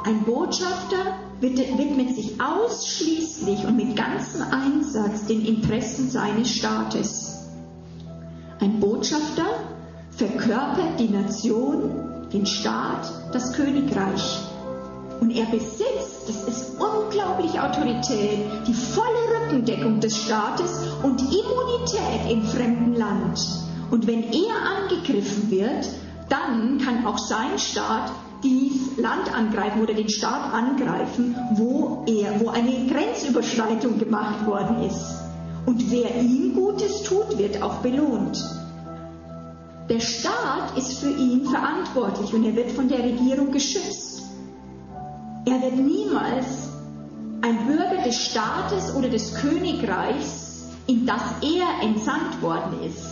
Ein Botschafter widmet sich ausschließlich und mit ganzem Einsatz den Interessen seines Staates. Ein Botschafter verkörpert die Nation den Staat, das Königreich. Und er besitzt, das ist unglaubliche Autorität, die volle Rückendeckung des Staates und Immunität im fremden Land. Und wenn er angegriffen wird, dann kann auch sein Staat dieses Land angreifen oder den Staat angreifen, wo er, wo eine Grenzüberschreitung gemacht worden ist. Und wer ihm Gutes tut, wird auch belohnt. Der Staat ist für ihn verantwortlich und er wird von der Regierung geschützt. Er wird niemals ein Bürger des Staates oder des Königreichs, in das er entsandt worden ist.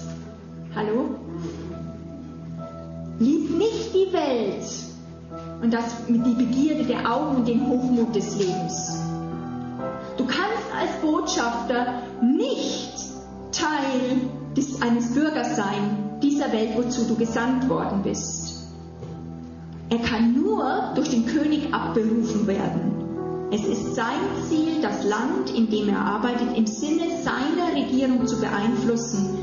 Hallo? Lieb nicht die Welt und das mit die Begierde der Augen und den Hochmut des Lebens. Du kannst als Botschafter nicht Teil des, eines Bürgers sein dieser Welt, wozu du gesandt worden bist. Er kann nur durch den König abberufen werden. Es ist sein Ziel, das Land, in dem er arbeitet, im Sinne seiner Regierung zu beeinflussen.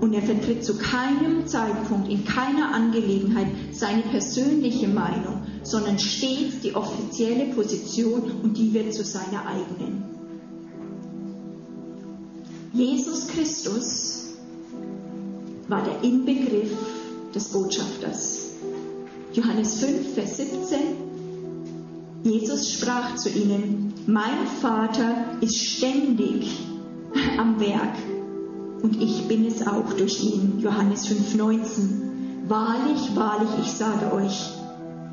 Und er vertritt zu keinem Zeitpunkt, in keiner Angelegenheit seine persönliche Meinung, sondern stets die offizielle Position und die wird zu seiner eigenen. Jesus Christus war der Inbegriff des Botschafters. Johannes 5, Vers 17. Jesus sprach zu ihnen, mein Vater ist ständig am Werk und ich bin es auch durch ihn. Johannes 5, 19. Wahrlich, wahrlich, ich sage euch,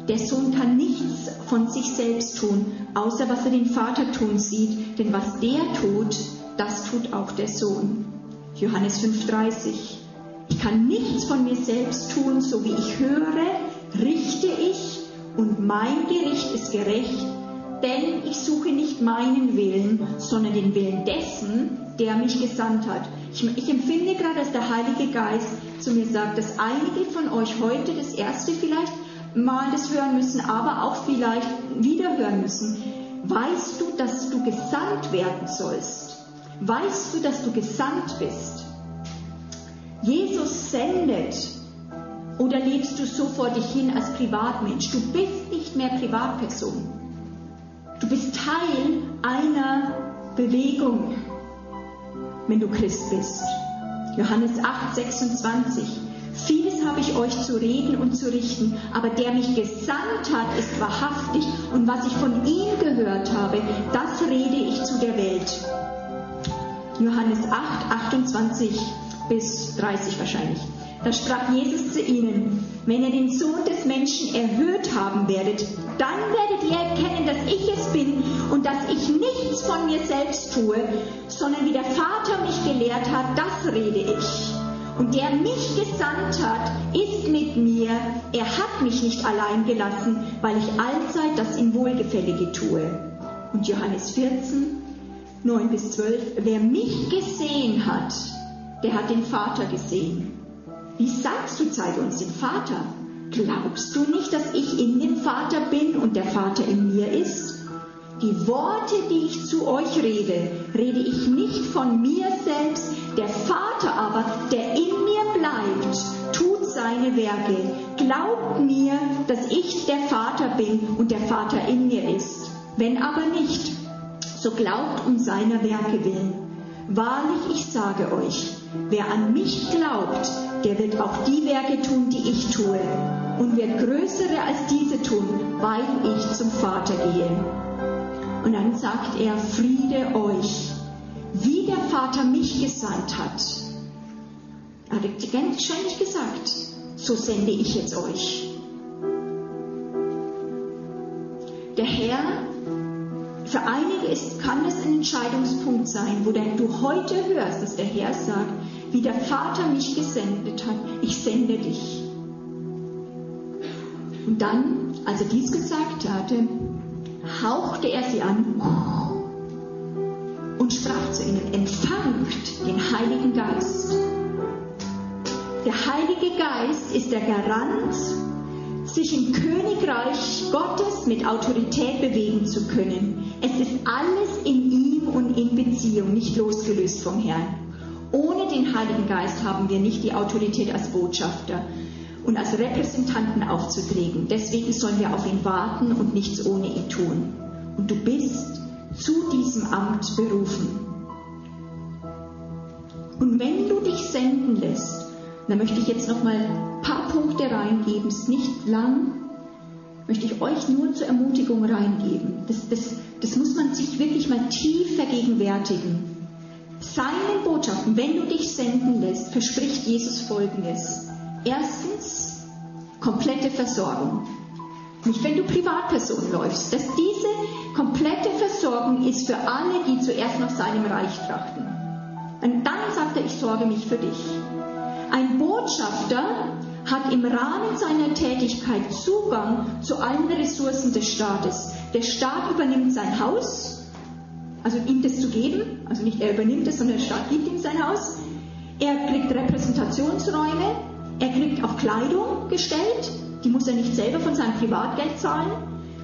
der Sohn kann nichts von sich selbst tun, außer was er den Vater tun sieht, denn was der tut, das tut auch der Sohn. Johannes 5:30. Ich kann nichts von mir selbst tun, so wie ich höre, richte ich und mein Gericht ist gerecht, denn ich suche nicht meinen Willen, sondern den Willen dessen, der mich gesandt hat. Ich, ich, empfinde gerade, dass der Heilige Geist zu mir sagt, dass einige von euch heute das erste vielleicht mal das hören müssen, aber auch vielleicht wieder hören müssen. Weißt du, dass du gesandt werden sollst? Weißt du, dass du gesandt bist? Jesus sendet. Oder lebst du so vor dich hin als Privatmensch? Du bist nicht mehr Privatperson. Du bist Teil einer Bewegung, wenn du Christ bist. Johannes 8, 26. Vieles habe ich euch zu reden und zu richten, aber der mich gesandt hat, ist wahrhaftig und was ich von ihm gehört habe, das rede ich zu der Welt. Johannes 8, 28 bis 30 wahrscheinlich. Da sprach Jesus zu ihnen, wenn ihr den Sohn des Menschen erhöht haben werdet, dann werdet ihr erkennen, dass ich es bin und dass ich nichts von mir selbst tue, sondern wie der Vater mich gelehrt hat, das rede ich. Und der mich gesandt hat, ist mit mir. Er hat mich nicht allein gelassen, weil ich allzeit das ihm Wohlgefällige tue. Und Johannes 14, 9 bis 12, wer mich gesehen hat, der hat den Vater gesehen. Wie sagst du, zeige uns den Vater? Glaubst du nicht, dass ich in dem Vater bin und der Vater in mir ist? Die Worte, die ich zu euch rede, rede ich nicht von mir selbst, der Vater aber, der in mir bleibt, tut seine Werke. Glaubt mir, dass ich der Vater bin und der Vater in mir ist. Wenn aber nicht, so glaubt um seiner Werke willen. Wahrlich, ich sage euch, wer an mich glaubt, der wird auch die Werke tun, die ich tue, und wird größere als diese tun, weil ich zum Vater gehe. Und dann sagt er, Friede euch, wie der Vater mich gesandt hat. Er hat ganz schön gesagt, so sende ich jetzt euch. Der Herr für einige ist, kann es ein Entscheidungspunkt sein, wo du heute hörst, dass der Herr sagt, wie der Vater mich gesendet hat, ich sende dich. Und dann, als er dies gesagt hatte, hauchte er sie an und sprach zu ihnen, empfangt den Heiligen Geist. Der Heilige Geist ist der Garant sich im Königreich Gottes mit Autorität bewegen zu können. Es ist alles in ihm und in Beziehung, nicht losgelöst vom Herrn. Ohne den Heiligen Geist haben wir nicht die Autorität als Botschafter und als Repräsentanten aufzutreten. Deswegen sollen wir auf ihn warten und nichts ohne ihn tun. Und du bist zu diesem Amt berufen. Und wenn du dich senden lässt, dann möchte ich jetzt noch mal ein paar Punkte reingeben. Es ist nicht lang. Möchte ich euch nur zur Ermutigung reingeben. Das, das, das muss man sich wirklich mal tief vergegenwärtigen. seinen Botschaften, wenn du dich senden lässt, verspricht Jesus Folgendes. Erstens, komplette Versorgung. Nicht, wenn du Privatperson läufst, dass diese komplette Versorgung ist für alle, die zuerst nach seinem Reich trachten. Und dann sagt er, ich sorge mich für dich. Ein Botschafter hat im Rahmen seiner Tätigkeit Zugang zu allen Ressourcen des Staates. Der Staat übernimmt sein Haus, also ihm das zu geben, also nicht er übernimmt es, sondern der Staat gibt ihm sein Haus. Er kriegt Repräsentationsräume, er kriegt auch Kleidung gestellt, die muss er nicht selber von seinem Privatgeld zahlen.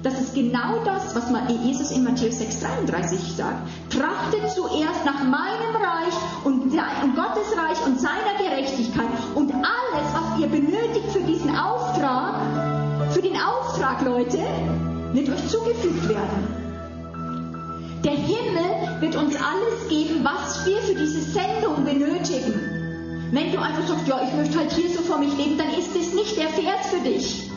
Das ist genau das, was Jesus in Matthäus 6,33 sagt. Trachtet zuerst nach meinem Reich und, und Gottes Reich und seiner Gerechtigkeit Leute, wird euch zugefügt werden. Der Himmel wird uns alles geben, was wir für diese Sendung benötigen. Wenn du einfach sagst, ja, ich möchte halt hier so vor mich leben, dann ist es nicht der Vers für dich.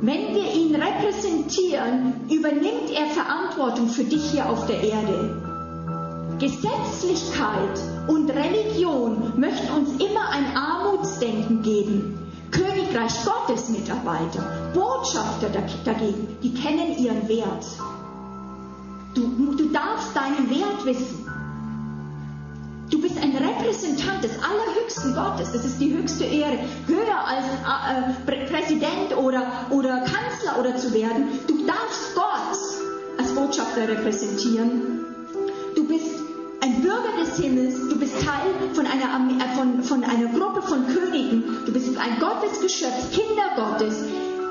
Wenn wir ihn repräsentieren, übernimmt er Verantwortung für dich hier auf der Erde. Gesetzlichkeit und Religion möchten uns immer ein Armutsdenken geben. Königreich Gottes Mitarbeiter, Botschafter dagegen, die kennen ihren Wert. Du, du darfst deinen Wert wissen. Du bist ein Repräsentant des allerhöchsten Gottes. Das ist die höchste Ehre. Höher als äh, äh Präsident oder, oder Kanzler oder zu werden. Du darfst Gott als Botschafter repräsentieren. Du bist ein Bürger des Himmels, du bist Teil von einer, äh, von, von einer Gruppe von Königen, ein Gottesgeschöpf, Kinder Gottes.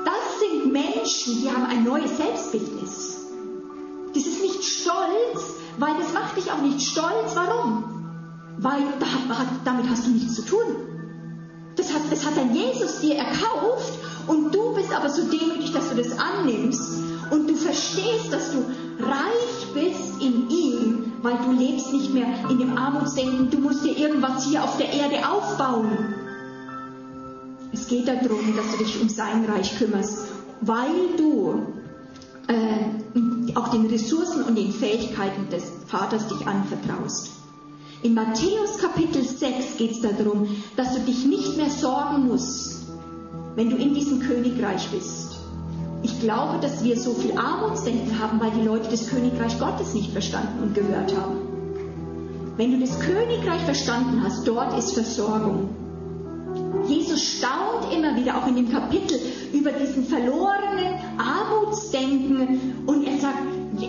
Das sind Menschen, die haben ein neues Selbstbildnis. Das ist nicht stolz, weil das macht dich auch nicht stolz. Warum? Weil damit hast du nichts zu tun. Das hat, das hat ein Jesus dir erkauft und du bist aber so demütig, dass du das annimmst und du verstehst, dass du reich bist in ihm, weil du lebst nicht mehr in dem Armutsdenken, du musst dir irgendwas hier auf der Erde aufbauen. Es geht darum, dass du dich um sein Reich kümmerst, weil du äh, auch den Ressourcen und den Fähigkeiten des Vaters dich anvertraust. In Matthäus Kapitel 6 geht es darum, dass du dich nicht mehr sorgen musst, wenn du in diesem Königreich bist. Ich glaube, dass wir so viel Armutsdenken haben, weil die Leute das Königreich Gottes nicht verstanden und gehört haben. Wenn du das Königreich verstanden hast, dort ist Versorgung. Jesus staunt immer wieder, auch in dem Kapitel, über diesen verlorenen Armutsdenken und er sagt,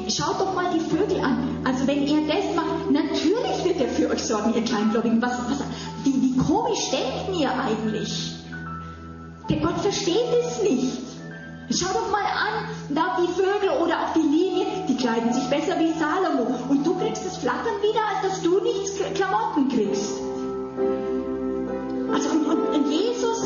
schaut doch mal die Vögel an. Also wenn er das macht, natürlich wird er für euch sorgen, ihr Kleingläubigen. Was, was, wie, wie komisch denkt ihr eigentlich? Der Gott versteht es nicht. Schau doch mal an, da die Vögel oder auch die Linie, die kleiden sich besser wie Salomo. Und du kriegst das Flattern wieder, als dass du nichts Klamotten kriegst. Also und, und, und Jesus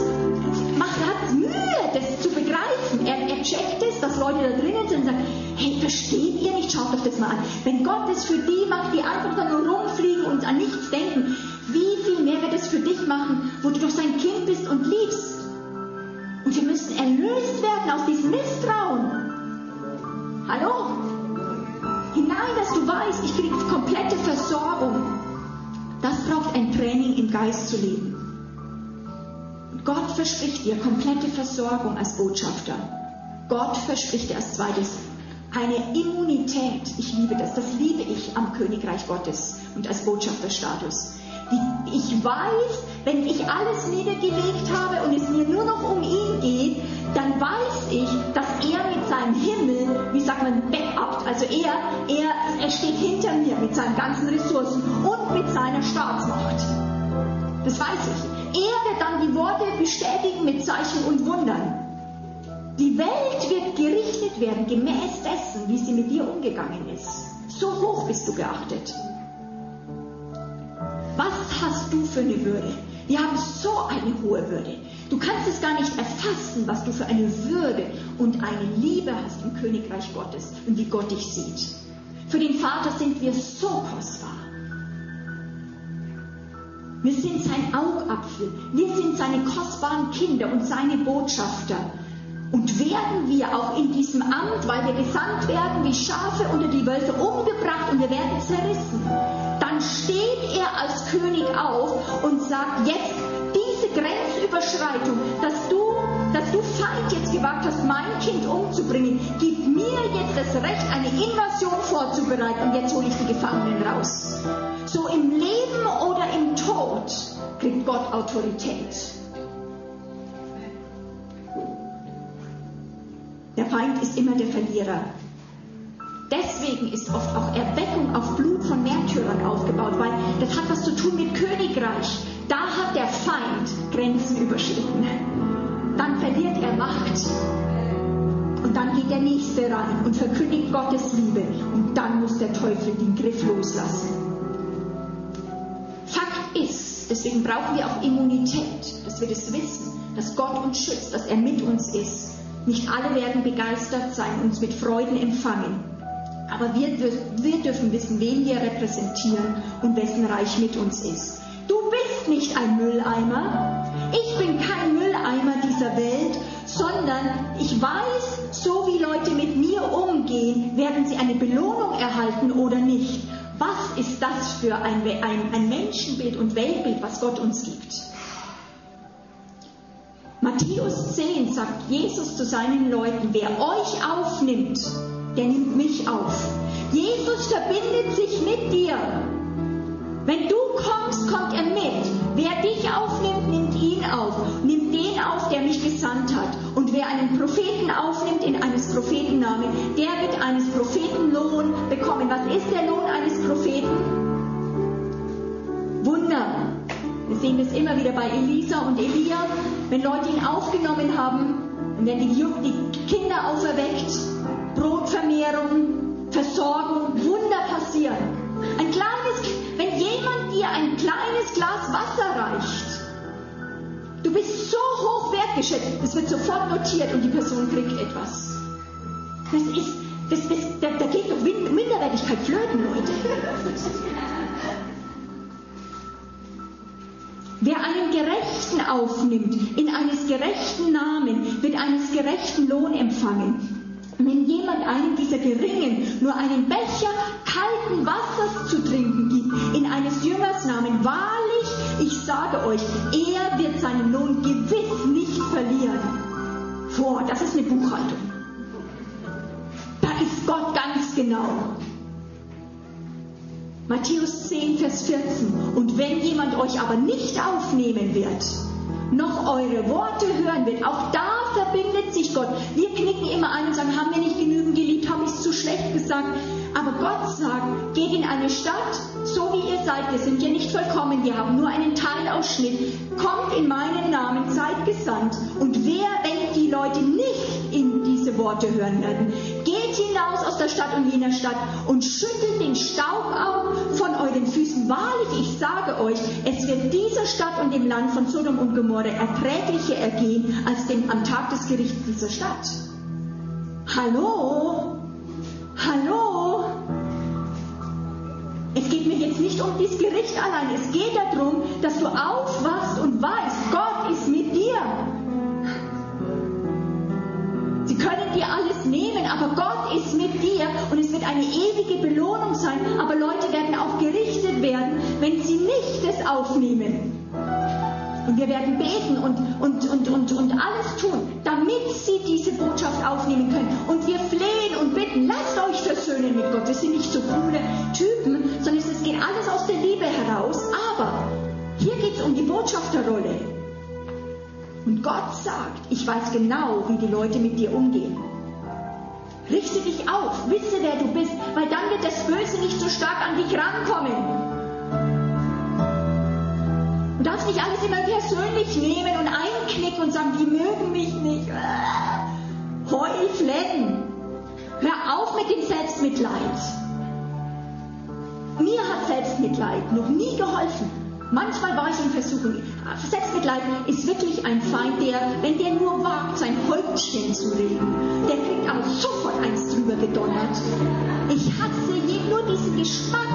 macht, hat Mühe, das zu begreifen. Er, er checkt es, dass Leute da drinnen sind und sagen, hey, versteht ihr nicht? Schaut euch das mal an. Wenn Gott es für die macht, die einfach dann nur rumfliegen und an nichts denken, wie viel mehr wird es für dich machen, wo du doch sein Kind bist und liebst? Und wir müssen erlöst werden aus diesem Misstrauen. Hallo? Hinein, dass du weißt, ich kriege komplette Versorgung. Das braucht ein Training im Geist zu leben. Gott verspricht dir komplette Versorgung als Botschafter. Gott verspricht dir als zweites eine Immunität. Ich liebe das. Das liebe ich am Königreich Gottes und als Botschafterstatus. Ich weiß, wenn ich alles niedergelegt habe und es mir nur noch um ihn geht, dann weiß ich, dass er mit seinem Himmel, wie sagt man, backupt. Also er, er, er steht hinter mir mit seinen ganzen Ressourcen und mit seiner Staatsmacht. Das weiß ich. Er wird dann die Worte bestätigen mit Zeichen und Wundern. Die Welt wird gerichtet werden gemäß dessen, wie sie mit dir umgegangen ist. So hoch bist du geachtet. Was hast du für eine Würde? Wir haben so eine hohe Würde. Du kannst es gar nicht erfassen, was du für eine Würde und eine Liebe hast im Königreich Gottes und wie Gott dich sieht. Für den Vater sind wir so kostbar. Wir sind sein Augapfel. Wir sind seine kostbaren Kinder und seine Botschafter. Und werden wir auch in diesem Amt, weil wir gesandt werden wie Schafe unter die Wölfe, umgebracht und wir werden zerrissen, dann steht er als König auf und sagt, jetzt diese Grenzüberschreitung, dass du, dass du Feind jetzt gewagt hast, mein Kind umzubringen, jetzt das Recht, eine Invasion vorzubereiten und jetzt hole ich die Gefangenen raus. So im Leben oder im Tod kriegt Gott Autorität. Der Feind ist immer der Verlierer. Deswegen ist oft auch Erweckung auf Blut von Märtyrern aufgebaut, weil das hat was zu tun mit Königreich. Da hat der Feind Grenzen überschritten. Dann verliert er Macht. Dann geht der Nächste rein und verkündigt Gottes Liebe. Und dann muss der Teufel den Griff loslassen. Fakt ist, deswegen brauchen wir auch Immunität, dass wir das wissen, dass Gott uns schützt, dass er mit uns ist. Nicht alle werden begeistert sein, uns mit Freuden empfangen. Aber wir, wir dürfen wissen, wen wir repräsentieren und wessen Reich mit uns ist. Du bist nicht ein Mülleimer. Ich bin kein Mülleimer dieser Welt, sondern ich weiß, so wie Leute mit mir umgehen, werden sie eine Belohnung erhalten oder nicht. Was ist das für ein, ein, ein Menschenbild und Weltbild, was Gott uns gibt? Matthäus 10 sagt Jesus zu seinen Leuten, wer euch aufnimmt, der nimmt mich auf. Jesus verbindet sich mit dir. Wenn du kommst, kommt er mit. Wer dich aufnimmt, nimmt ihn auf. Nimmt den auf, der mich gesandt hat. Und wer einen Propheten aufnimmt in eines Propheten Namen, der wird eines Propheten Lohn bekommen. Was ist der Lohn eines Propheten? Wunder. Wir sehen das immer wieder bei Elisa und Elia, wenn Leute ihn aufgenommen haben und wenn die, Kinder auferweckt, Brotvermehrung, Versorgung, Wunder passieren. Ein kleines, wenn jemand dir ein kleines Glas Wasser reicht, du bist so hoch wertgeschätzt, es wird sofort notiert und die Person kriegt etwas. Das ist, das, das, da, da geht doch Minderwertigkeit flöten, Leute. Wer einen Gerechten aufnimmt, in eines gerechten Namen, wird eines gerechten Lohn empfangen. Wenn jemand einem dieser Geringen nur einen Becher kalten Wassers zu trinken gibt, in eines Jüngers Namen, wahrlich, ich sage euch, er wird seinen Lohn gewiss nicht verlieren. Boah, das ist eine Buchhaltung. Da ist Gott ganz genau. Matthäus 10, Vers 14. Und wenn jemand euch aber nicht aufnehmen wird, noch eure Worte hören wird. Auch da verbindet sich Gott. Wir knicken immer ein und sagen, haben wir nicht genügend geliebt, habe ich es zu schlecht gesagt. Aber Gott sagt, geht in eine Stadt, so wie ihr seid. Wir sind ja nicht vollkommen, wir haben nur einen Teilausschnitt. Kommt in meinen Namen, seid gesandt. Und wer, wenn die Leute nicht in diese Worte hören werden, geht hinaus aus der Stadt und jener Stadt und schüttelt den Staub auf von euren Füßen. Wahrlich, ich sage euch, es wird dieser Stadt und dem Land von Sodom und Gomorra erträglicher ergehen als dem am Tag des Gerichts dieser Stadt. Hallo? Hallo? Es geht mir jetzt nicht um das Gericht allein. Es geht darum, dass du aufwachst und weißt, Gott ist können dir alles nehmen, aber Gott ist mit dir und es wird eine ewige Belohnung sein. Aber Leute werden auch gerichtet werden, wenn sie nicht es aufnehmen. Und wir werden beten und, und, und, und, und alles tun, damit sie diese Botschaft aufnehmen können. Und wir flehen und bitten, lasst euch versöhnen mit Gott. Wir sind nicht so coole Typen, sondern es geht alles aus der Liebe heraus. Aber hier geht es um die Botschafterrolle. Und Gott sagt, ich weiß genau, wie die Leute mit dir umgehen. Richte dich auf, wisse, wer du bist, weil dann wird das Böse nicht so stark an dich rankommen. Du darfst nicht alles immer persönlich nehmen und einknicken und sagen, die mögen mich nicht. Heul, flennen. Hör auf mit dem Selbstmitleid. Mir hat Selbstmitleid noch nie geholfen. Manchmal war ich in Versuchung. Selbstmitleid ist wirklich ein Feind, der, wenn der nur wagt, sein Häuptchen zu reden, der kriegt aber sofort eins drüber gedonnert. Ich hasse nur diesen Geschmack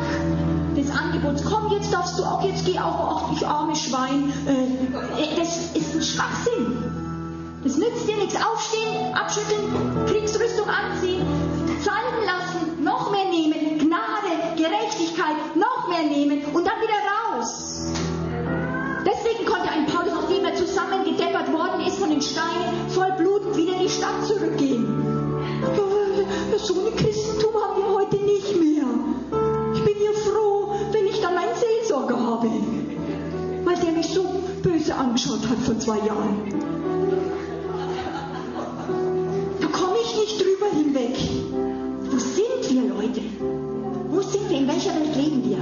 des Angebots. Komm, jetzt darfst du auch, jetzt geh auch, ach, ich arme Schwein. Äh, das ist ein Schwachsinn. Es nützt dir nichts. Aufstehen, abschütteln, Kriegsrüstung anziehen, salben lassen, noch mehr nehmen, Gnade, Gerechtigkeit, noch mehr nehmen und dann wieder raus. Blutend wieder in die Stadt zurückgehen. So ein Christentum haben wir heute nicht mehr. Ich bin ja froh, wenn ich dann meinen Seelsorger habe, weil der mich so böse angeschaut hat vor zwei Jahren. Da komme ich nicht drüber hinweg. Wo sind wir, Leute? Wo sind wir? In welcher Welt leben wir?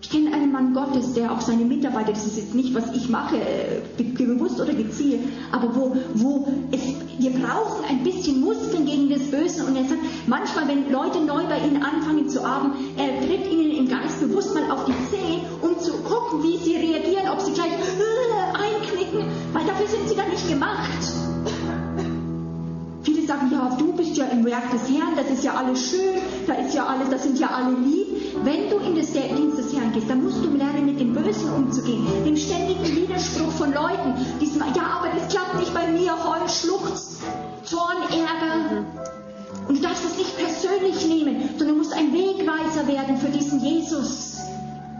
Ich kenne einen Mann Gottes, der auch seine Mitarbeiter, das ist jetzt nicht, was ich mache, äh, bewusst oder gezielt, aber wo, wo es, wir brauchen ein bisschen Muskeln gegen das Böse. Und er sagt, manchmal, wenn Leute neu bei ihnen anfangen zu arbeiten, er tritt ihnen im Geist bewusst mal auf die Zehen, um zu gucken, wie sie reagieren, ob sie gleich äh, einknicken, weil dafür sind sie dann nicht gemacht. Viele sagen, ja, du bist ja im Werk des Herrn, das ist ja alles schön, da ist ja alles, das sind ja alle lieb. Wenn du in das Dienst des Herrn gehst, dann musst du lernen, mit dem Bösen umzugehen, dem ständigen Widerspruch von Leuten, diesem, ja, aber das klappt nicht bei mir, Heul, Schluchz, Zorn, Ärger. Und du darfst es nicht persönlich nehmen, sondern du musst ein Wegweiser werden für diesen Jesus.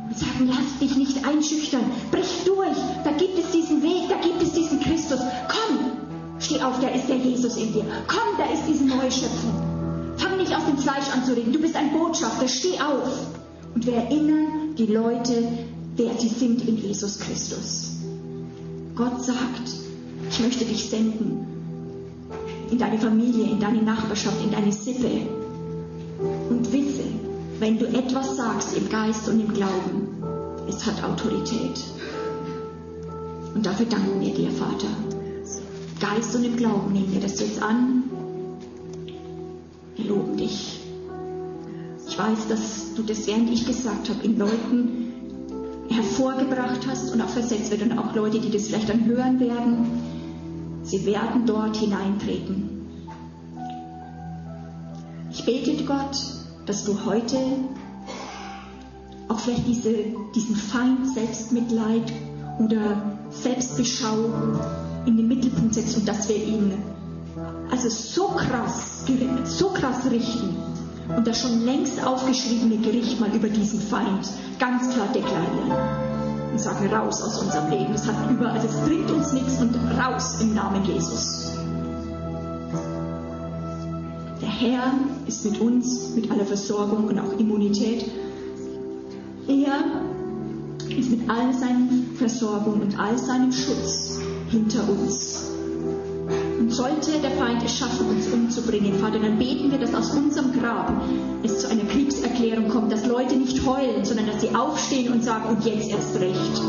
Und sagen, lass dich nicht einschüchtern, brich durch, da gibt es diesen Weg, da gibt es diesen Christus. Komm, steh auf, da ist der Jesus in dir. Komm, da ist diese neue Schöpfung. Fang nicht aus dem Fleisch an zu reden. Du bist ein Botschafter. Steh auf. Und wir erinnern die Leute, wer sie sind in Jesus Christus. Gott sagt, ich möchte dich senden in deine Familie, in deine Nachbarschaft, in deine Sippe. Und wisse, wenn du etwas sagst im Geist und im Glauben, es hat Autorität. Und dafür danken wir dir, Vater. Geist und im Glauben nehmen wir das jetzt an wir loben dich. Ich weiß, dass du das, während ich gesagt habe, in Leuten hervorgebracht hast und auch versetzt wird und auch Leute, die das vielleicht dann hören werden, sie werden dort hineintreten. Ich bete Gott, dass du heute auch vielleicht diese, diesen Feind Selbstmitleid oder Selbstbeschau in den Mittelpunkt setzt und dass wir ihn also so krass, so krass richten und das schon längst aufgeschriebene Gericht mal über diesen Feind ganz klar deklarieren und sagen, raus aus unserem Leben. Es hat über, also es bringt uns nichts und raus im Namen Jesus. Der Herr ist mit uns, mit aller Versorgung und auch Immunität. Er ist mit all seinen Versorgung und all seinem Schutz hinter uns. Und sollte der Feind es schaffen, uns umzubringen, Vater, dann beten wir, dass aus unserem Grab es zu einer Kriegserklärung kommt, dass Leute nicht heulen, sondern dass sie aufstehen und sagen, und jetzt erst recht.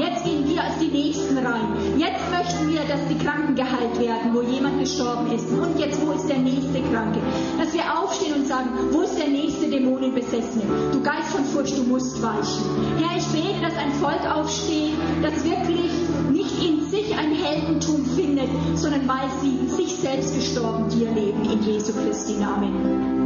Jetzt gehen wir als die Nächsten rein. Jetzt möchten wir, dass die Kranken geheilt werden, wo jemand gestorben ist. Und jetzt, wo ist der nächste Kranke? Dass wir aufstehen und sagen, wo ist der nächste Dämonenbesessene? Du Geist von Furcht, du musst weichen. Herr, ich bete, dass ein Volk aufsteht, das wirklich nicht in sich ein Heldentum findet, sondern weil sie sich selbst gestorben dir leben. In Jesu Christi Namen.